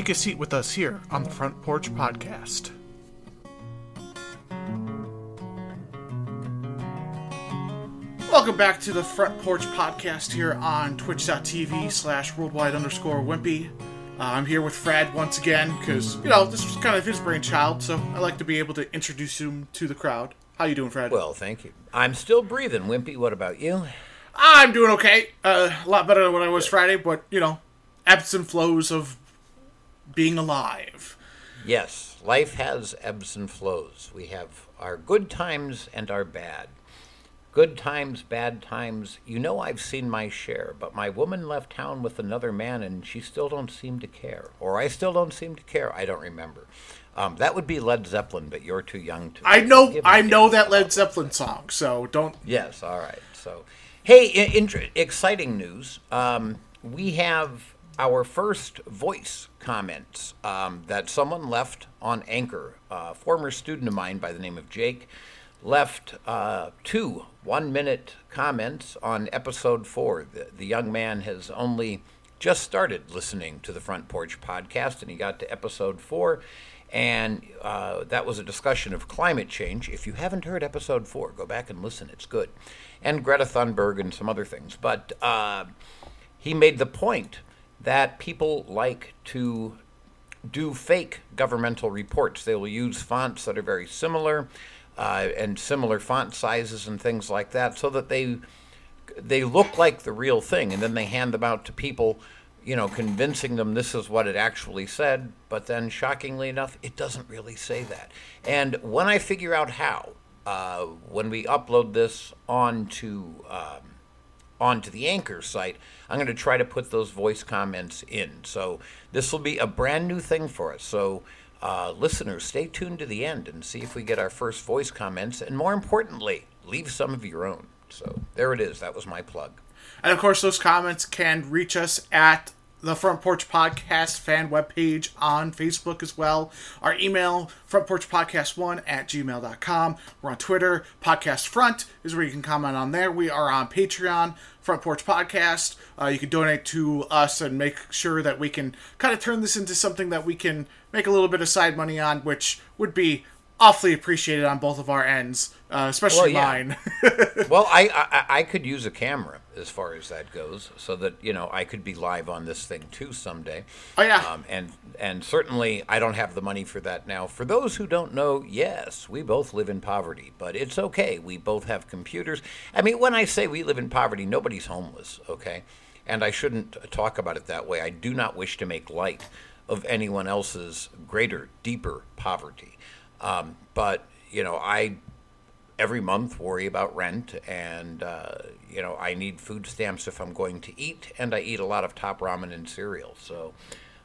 take a seat with us here on the Front Porch Podcast. Welcome back to the Front Porch Podcast here on twitch.tv slash worldwide underscore wimpy. Uh, I'm here with Fred once again because, you know, this was kind of his brainchild, so I like to be able to introduce him to the crowd. How you doing, Fred? Well, thank you. I'm still breathing, Wimpy. What about you? I'm doing okay. Uh, a lot better than when I was Friday, but, you know, ebbs and flows of being alive. Yes, life has ebbs and flows. We have our good times and our bad. Good times, bad times. You know I've seen my share, but my woman left town with another man and she still don't seem to care. Or I still don't seem to care. I don't remember. Um, that would be Led Zeppelin, but you're too young to. I know I know that Led Zeppelin song, so don't Yes, all right. So, hey, i- inter- exciting news. Um, we have our first voice comments um, that someone left on Anchor. A former student of mine by the name of Jake left uh, two one minute comments on episode four. The, the young man has only just started listening to the Front Porch podcast, and he got to episode four. And uh, that was a discussion of climate change. If you haven't heard episode four, go back and listen. It's good. And Greta Thunberg and some other things. But uh, he made the point that people like to do fake governmental reports. They will use fonts that are very similar uh, and similar font sizes and things like that so that they they look like the real thing and then they hand them out to people you know convincing them this is what it actually said but then shockingly enough it doesn't really say that and when i figure out how uh, when we upload this onto um, onto the anchor site i'm going to try to put those voice comments in. So this will be a brand new thing for us. So uh, listeners stay tuned to the end and see if we get our first voice comments and more importantly leave some of your own. So there it is. That was my plug. And of course, those comments can reach us at the Front Porch Podcast fan webpage on Facebook as well. Our email, frontporchpodcast1 at gmail.com. We're on Twitter. Podcast Front is where you can comment on there. We are on Patreon, Front Porch Podcast. Uh, you can donate to us and make sure that we can kind of turn this into something that we can make a little bit of side money on, which would be awfully appreciated on both of our ends, uh, especially Well, yeah. mine. well I, I i could use a camera as far as that goes so that you know i could be live on this thing too someday. Oh, yeah. um, and and certainly i don't have the money for that now. For those who don't know yes we both live in poverty but it's okay. We both have computers. I mean when i say we live in poverty nobody's homeless okay? And i shouldn't talk about it that way. I do not wish to make light of anyone else's greater deeper poverty um, but you know i every month worry about rent and uh, you know i need food stamps if i'm going to eat and i eat a lot of top ramen and cereal so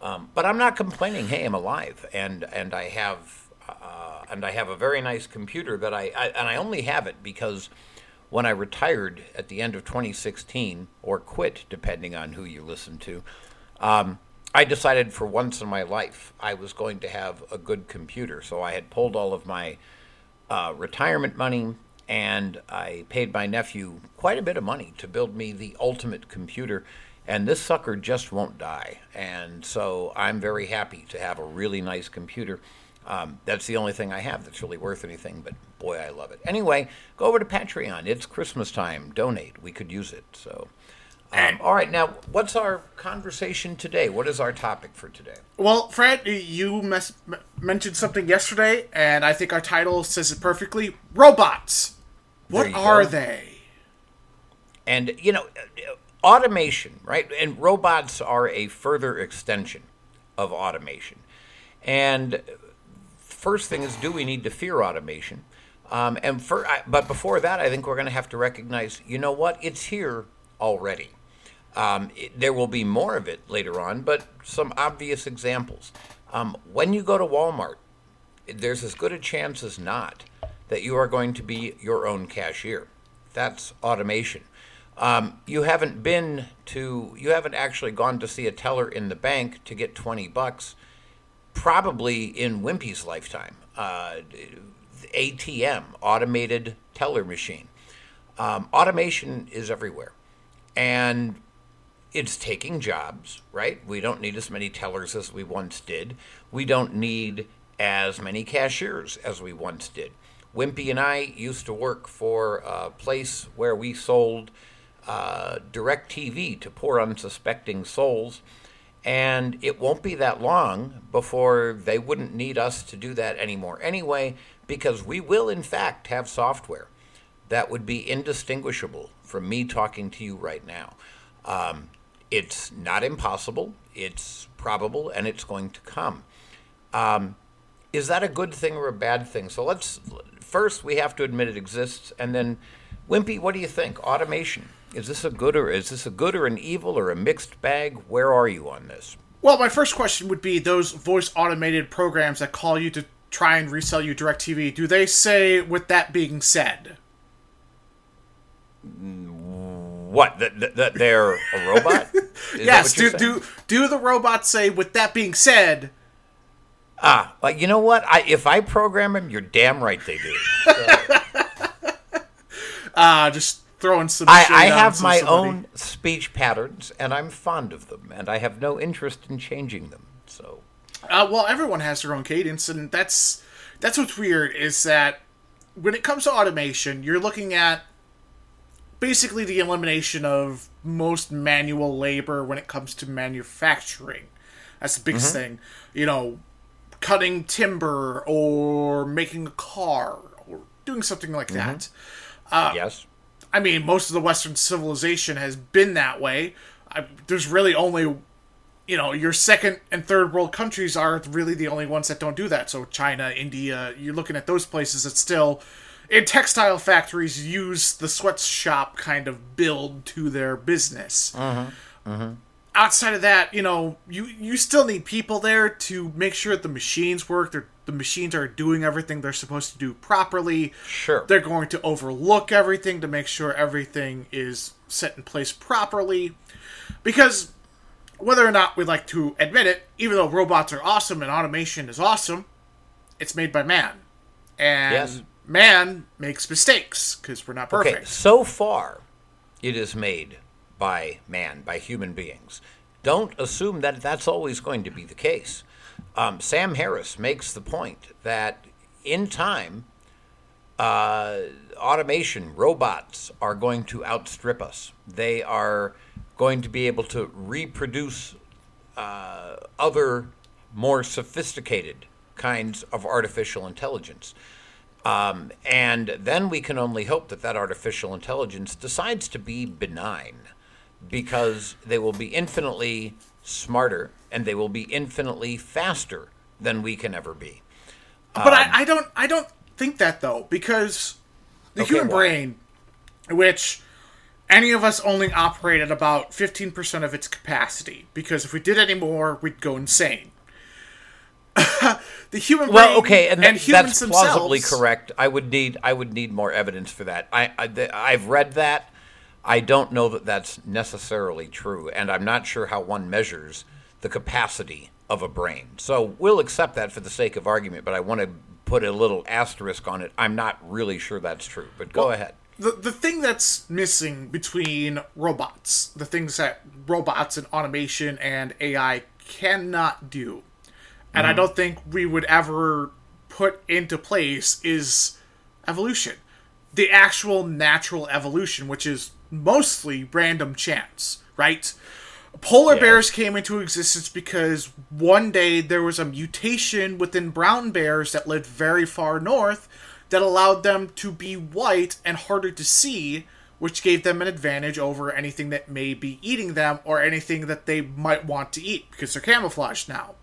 um, but i'm not complaining hey i'm alive and and i have uh, and i have a very nice computer that I, I and i only have it because when i retired at the end of 2016 or quit depending on who you listen to um, I decided for once in my life I was going to have a good computer. So I had pulled all of my uh, retirement money and I paid my nephew quite a bit of money to build me the ultimate computer. And this sucker just won't die. And so I'm very happy to have a really nice computer. Um, that's the only thing I have that's really worth anything, but boy, I love it. Anyway, go over to Patreon. It's Christmas time. Donate. We could use it. So. Um, all right, now what's our conversation today? What is our topic for today? Well, Fred, you mes- mentioned something yesterday, and I think our title says it perfectly. Robots. What are go. they? And you know, automation, right? And robots are a further extension of automation. And first thing is, do we need to fear automation? Um, and for, I- but before that, I think we're going to have to recognize, you know what? It's here already. Um, it, there will be more of it later on, but some obvious examples. Um, when you go to Walmart, there's as good a chance as not that you are going to be your own cashier. That's automation. Um, you haven't been to, you haven't actually gone to see a teller in the bank to get 20 bucks, probably in Wimpy's lifetime. Uh, ATM, automated teller machine. Um, automation is everywhere. And it's taking jobs, right? We don't need as many tellers as we once did. We don't need as many cashiers as we once did. Wimpy and I used to work for a place where we sold uh, DirecTV to poor, unsuspecting souls. And it won't be that long before they wouldn't need us to do that anymore anyway, because we will, in fact, have software that would be indistinguishable from me talking to you right now. Um, it's not impossible, it's probable, and it's going to come. Um, is that a good thing or a bad thing? So let's first we have to admit it exists, and then, Wimpy, what do you think? Automation is this a good or is this a good or an evil or a mixed bag? Where are you on this? Well, my first question would be those voice automated programs that call you to try and resell you DirecTV. Do they say, with that being said? What that, that, they're a robot? yes. Do do do the robots say? With that being said. Ah, like you know what? I if I program them, you're damn right they do. Ah, uh, just throwing some. I, I have my somebody. own speech patterns, and I'm fond of them, and I have no interest in changing them. So, uh, well, everyone has their own cadence, and that's that's what's weird is that when it comes to automation, you're looking at basically the elimination of most manual labor when it comes to manufacturing. That's the biggest mm-hmm. thing. You know, cutting timber or making a car or doing something like mm-hmm. that. Uh, yes. I mean, most of the Western civilization has been that way. I, there's really only, you know, your second and third world countries are really the only ones that don't do that. So China, India, you're looking at those places that still in textile factories use the sweatshop kind of build to their business. Mm-hmm. Mm-hmm. Outside of that, you know, you you still need people there to make sure that the machines work. They're, the machines are doing everything they're supposed to do properly. Sure. They're going to overlook everything to make sure everything is set in place properly. Because whether or not we like to admit it, even though robots are awesome and automation is awesome, it's made by man. And yes man makes mistakes because we're not perfect. Okay, so far, it is made by man, by human beings. Don't assume that that's always going to be the case. Um, Sam Harris makes the point that in time, uh, automation, robots are going to outstrip us. They are going to be able to reproduce uh, other more sophisticated kinds of artificial intelligence. Um, and then we can only hope that that artificial intelligence decides to be benign because they will be infinitely smarter and they will be infinitely faster than we can ever be. But um, I, I, don't I don't think that though because the okay, human why? brain, which any of us only operate at about fifteen percent of its capacity, because if we did any more, we'd go insane. the human brain well, okay, and, and that's plausibly correct. I would need I would need more evidence for that. I, I I've read that. I don't know that that's necessarily true, and I'm not sure how one measures the capacity of a brain. So we'll accept that for the sake of argument, but I want to put a little asterisk on it. I'm not really sure that's true, but go well, ahead. The, the thing that's missing between robots, the things that robots and automation and AI cannot do, and mm-hmm. I don't think we would ever put into place is evolution. The actual natural evolution, which is mostly random chance, right? Polar yeah. bears came into existence because one day there was a mutation within brown bears that lived very far north that allowed them to be white and harder to see, which gave them an advantage over anything that may be eating them or anything that they might want to eat because they're camouflaged now.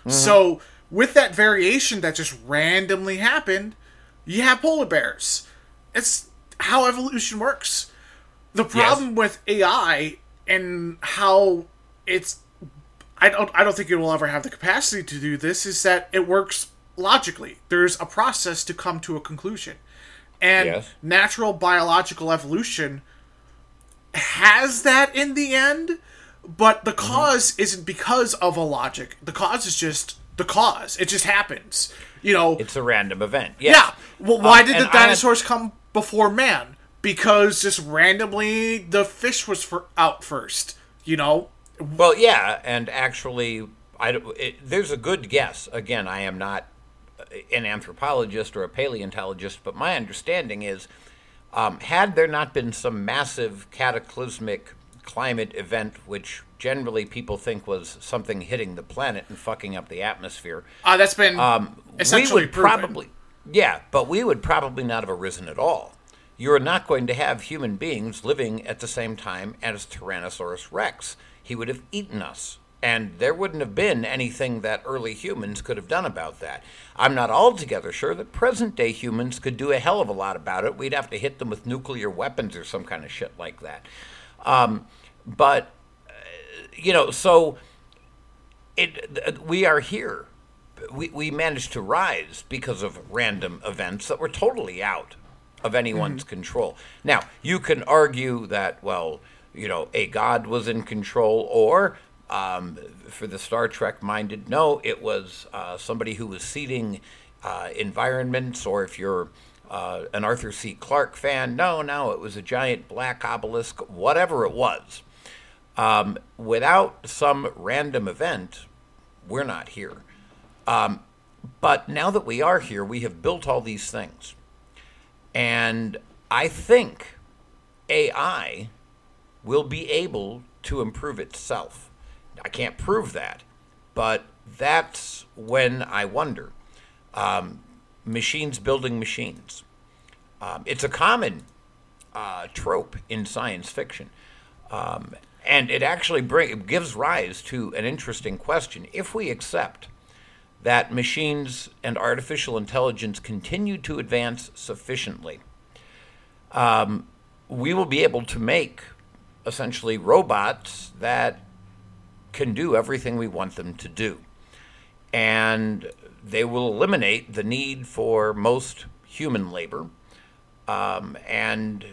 Mm-hmm. So with that variation that just randomly happened, you have polar bears. It's how evolution works. The problem yes. with AI and how it's I don't I don't think it will ever have the capacity to do this is that it works logically. There's a process to come to a conclusion. And yes. natural biological evolution has that in the end, but the because mm-hmm. isn't because of a logic. The cause is just the cause. It just happens. You know, it's a random event. Yes. Yeah. Well, why um, did the dinosaurs had... come before man? Because just randomly the fish was for, out first. You know, Well, yeah, and actually, I it, there's a good guess. Again, I am not an anthropologist or a paleontologist, but my understanding is, um, had there not been some massive cataclysmic climate event, which generally people think was something hitting the planet and fucking up the atmosphere, uh, that's been um, essentially we would proven. probably, yeah, but we would probably not have arisen at all. You're not going to have human beings living at the same time as Tyrannosaurus rex. He would have eaten us. And there wouldn't have been anything that early humans could have done about that. I'm not altogether sure that present day humans could do a hell of a lot about it. We'd have to hit them with nuclear weapons or some kind of shit like that. Um, but, uh, you know, so it, we are here. We, we managed to rise because of random events that were totally out of anyone's control. Now, you can argue that, well, you know, a god was in control, or um, for the Star Trek minded, no, it was uh, somebody who was seeding uh, environments, or if you're uh, an Arthur C. Clarke fan, no, no, it was a giant black obelisk, whatever it was. Um, without some random event, we're not here. Um, but now that we are here, we have built all these things. And I think AI will be able to improve itself. I can't prove that, but that's when I wonder. Um, machines building machines. Um, it's a common uh, trope in science fiction. Um, and it actually bring, it gives rise to an interesting question. If we accept that machines and artificial intelligence continue to advance sufficiently, um, we will be able to make essentially robots that can do everything we want them to do. And they will eliminate the need for most human labor. Um, and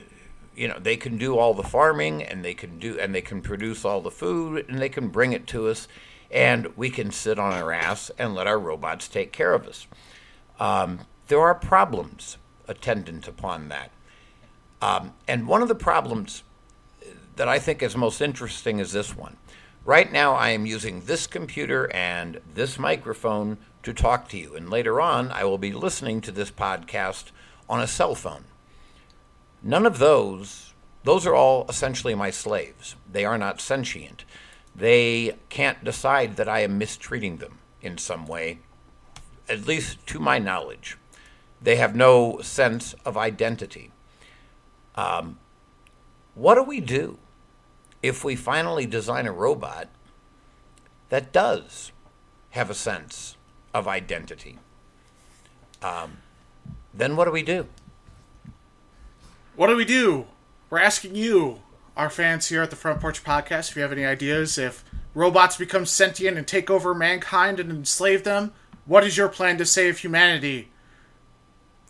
you know they can do all the farming and they can do and they can produce all the food and they can bring it to us. And we can sit on our ass and let our robots take care of us. Um, there are problems attendant upon that. Um, and one of the problems that i think is most interesting is this one right now i am using this computer and this microphone to talk to you and later on i will be listening to this podcast on a cell phone None of those, those are all essentially my slaves. They are not sentient. They can't decide that I am mistreating them in some way, at least to my knowledge. They have no sense of identity. Um, what do we do if we finally design a robot that does have a sense of identity? Um, then what do we do? What do we do? We're asking you, our fans here at the Front Porch Podcast, if you have any ideas. If robots become sentient and take over mankind and enslave them, what is your plan to save humanity?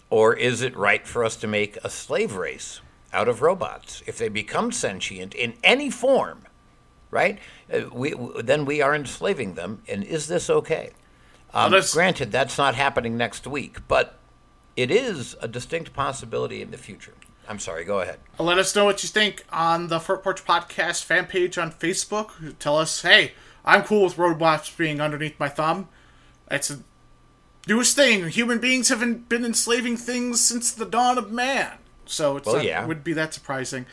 Or is it right for us to make a slave race out of robots if they become sentient in any form? Right? Uh, we, then we are enslaving them, and is this okay? Um, Let us- granted, that's not happening next week, but it is a distinct possibility in the future. I'm sorry, go ahead. Let us know what you think on the Front Porch Podcast fan page on Facebook. Tell us, hey, I'm cool with robots being underneath my thumb. It's a newest thing. Human beings haven't been enslaving things since the dawn of man. So it's Well, not, yeah. would be that surprising.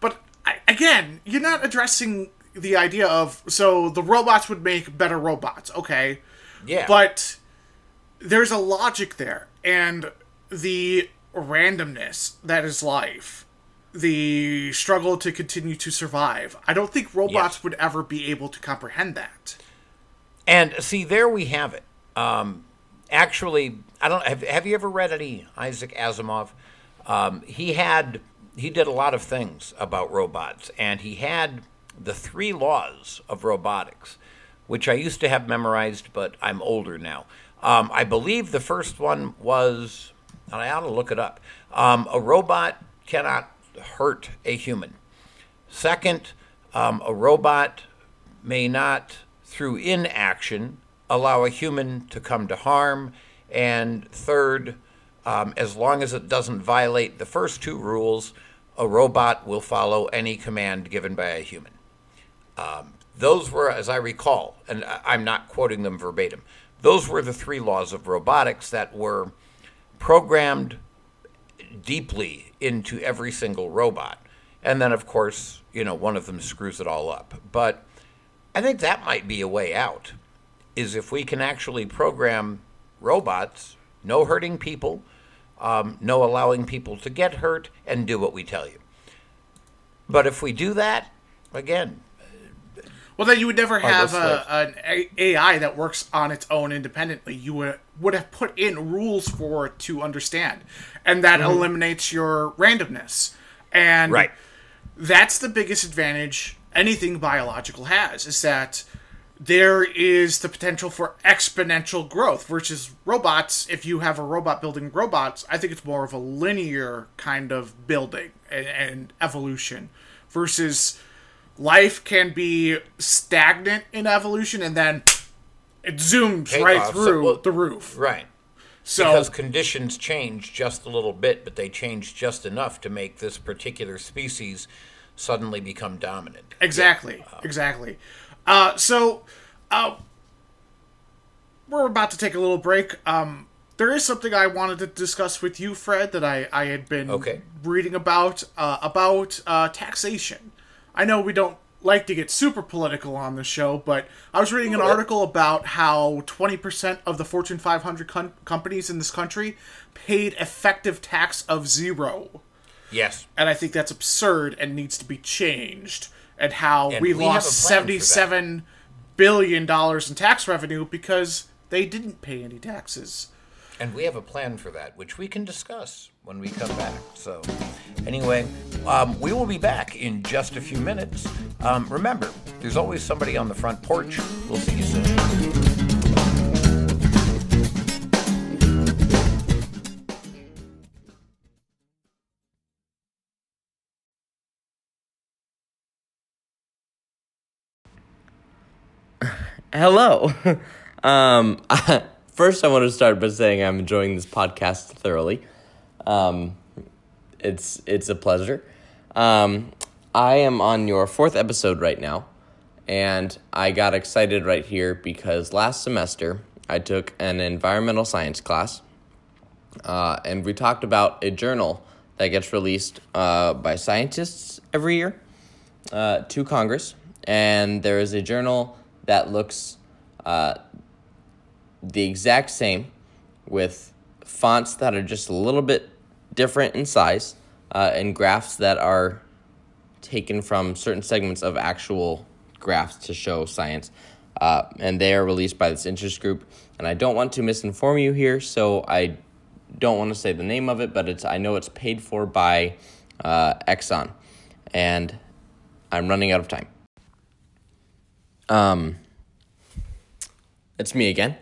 But I, again, you're not addressing the idea of so the robots would make better robots, okay? Yeah. But there's a logic there, and the randomness that is life, the struggle to continue to survive. I don't think robots Yes. would ever be able to comprehend that. And see, there we have it. Um, actually, I don't have. Have you ever read any Isaac Asimov? Um, he had he did a lot of things about robots, and he had the three laws of robotics, which I used to have memorized, but I'm older now. Um, I believe the first one was, and I ought to look it up. Um, a robot cannot hurt a human. Second, um, a robot may not, through inaction, allow a human to come to harm. And third, um, as long as it doesn't violate the first two rules, a robot will follow any command given by a human. Um, those were, as I recall, and I'm not quoting them verbatim, those were the three laws of robotics that were programmed deeply into every single robot. And then, of course, you know, one of them screws it all up. But I think that might be a way out, is if we can actually program robots, no hurting people, um, no allowing people to get hurt, and do what we tell you. But if we do that, again, well, then you would never have a, an AI that works on its own independently. You would would have put in rules for it to understand, and that mm-hmm. eliminates your randomness. And right. that's the biggest advantage anything biological has is that there is the potential for exponential growth versus robots. If you have a robot building robots, I think it's more of a linear kind of building and, and evolution versus life can be stagnant in evolution and then it zooms Take right off. through so, well, the roof. Right. So because conditions change just a little bit, but they change just enough to make this particular species suddenly become dominant. Exactly. Yeah. Uh, exactly. Uh, so uh, we're about to take a little break. Um, there is something I wanted to discuss with you, Fred, that I, I had been okay. reading about uh, about uh, taxation. I know we don't like to get super political on the show, but I was reading an article about how 20% of the Fortune 500 com- companies in this country paid effective tax of zero. Yes. And I think that's absurd and needs to be changed. And how and we, we lost seventy-seven billion dollars in tax revenue because they didn't pay any taxes. And we have a plan for that, which we can discuss when we come back. So, anyway, um, we will be back in just a few minutes. Um, remember, there's always somebody on the front porch. We'll see you soon. Hello. um, first, I want to start by saying I'm enjoying this podcast thoroughly. Um, it's it's a pleasure. Um, I am on your fourth episode right now, and I got excited right here because last semester I took an environmental science class, uh, and we talked about a journal that gets released uh, by scientists every year uh, to Congress, and there is a journal that looks uh, the exact same with fonts that are just a little bit different in size uh, and graphs that are taken from certain segments of actual graphs to show science. Uh, and they are released by this interest group. And I don't want to misinform you here, so I don't want to say the name of it, but it's I know it's paid for by uh, Exxon, and I'm running out of time. Um, it's me again.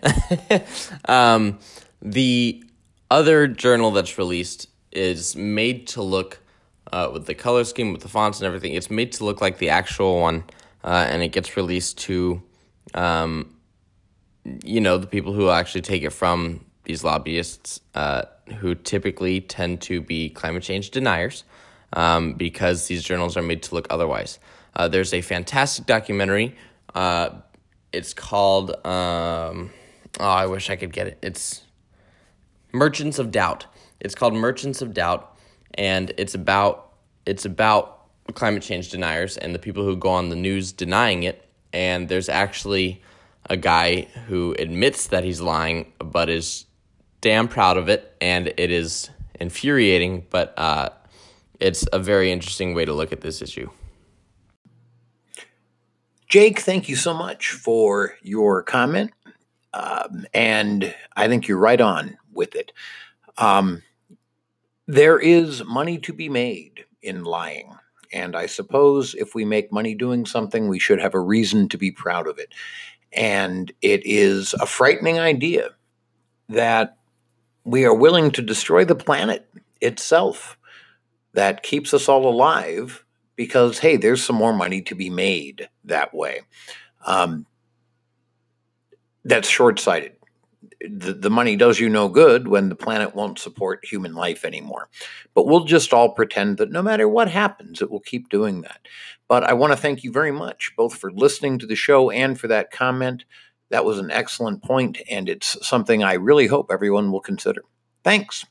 um, the other journal that's released is made to look uh, with the color scheme, with the fonts and everything. It's made to look like the actual one, uh, and it gets released to, um, you know, the people who actually take it from these lobbyists, uh, who typically tend to be climate change deniers, um, because these journals are made to look otherwise. Uh, there's a fantastic documentary uh, it's called. Um, oh, I wish I could get it. It's Merchants of Doubt. It's called Merchants of Doubt, and it's about it's about climate change deniers and the people who go on the news denying it. And there's actually a guy who admits that he's lying, but is damn proud of it, and it is infuriating. But uh, it's a very interesting way to look at this issue. Jake, thank you so much for your comment. Um, and I think you're right on with it. Um, there is money to be made in lying. And I suppose if we make money doing something, we should have a reason to be proud of it. And it is a frightening idea that we are willing to destroy the planet itself that keeps us all alive because, hey, there's some more money to be made that way. Um, that's short sighted. the, the money does you no good when the planet won't support human life anymore. But we'll just all pretend that no matter what happens, it will keep doing that. But I want to thank you very much, both for listening to the show and for that comment. That was an excellent point, and it's something I really hope everyone will consider. Thanks.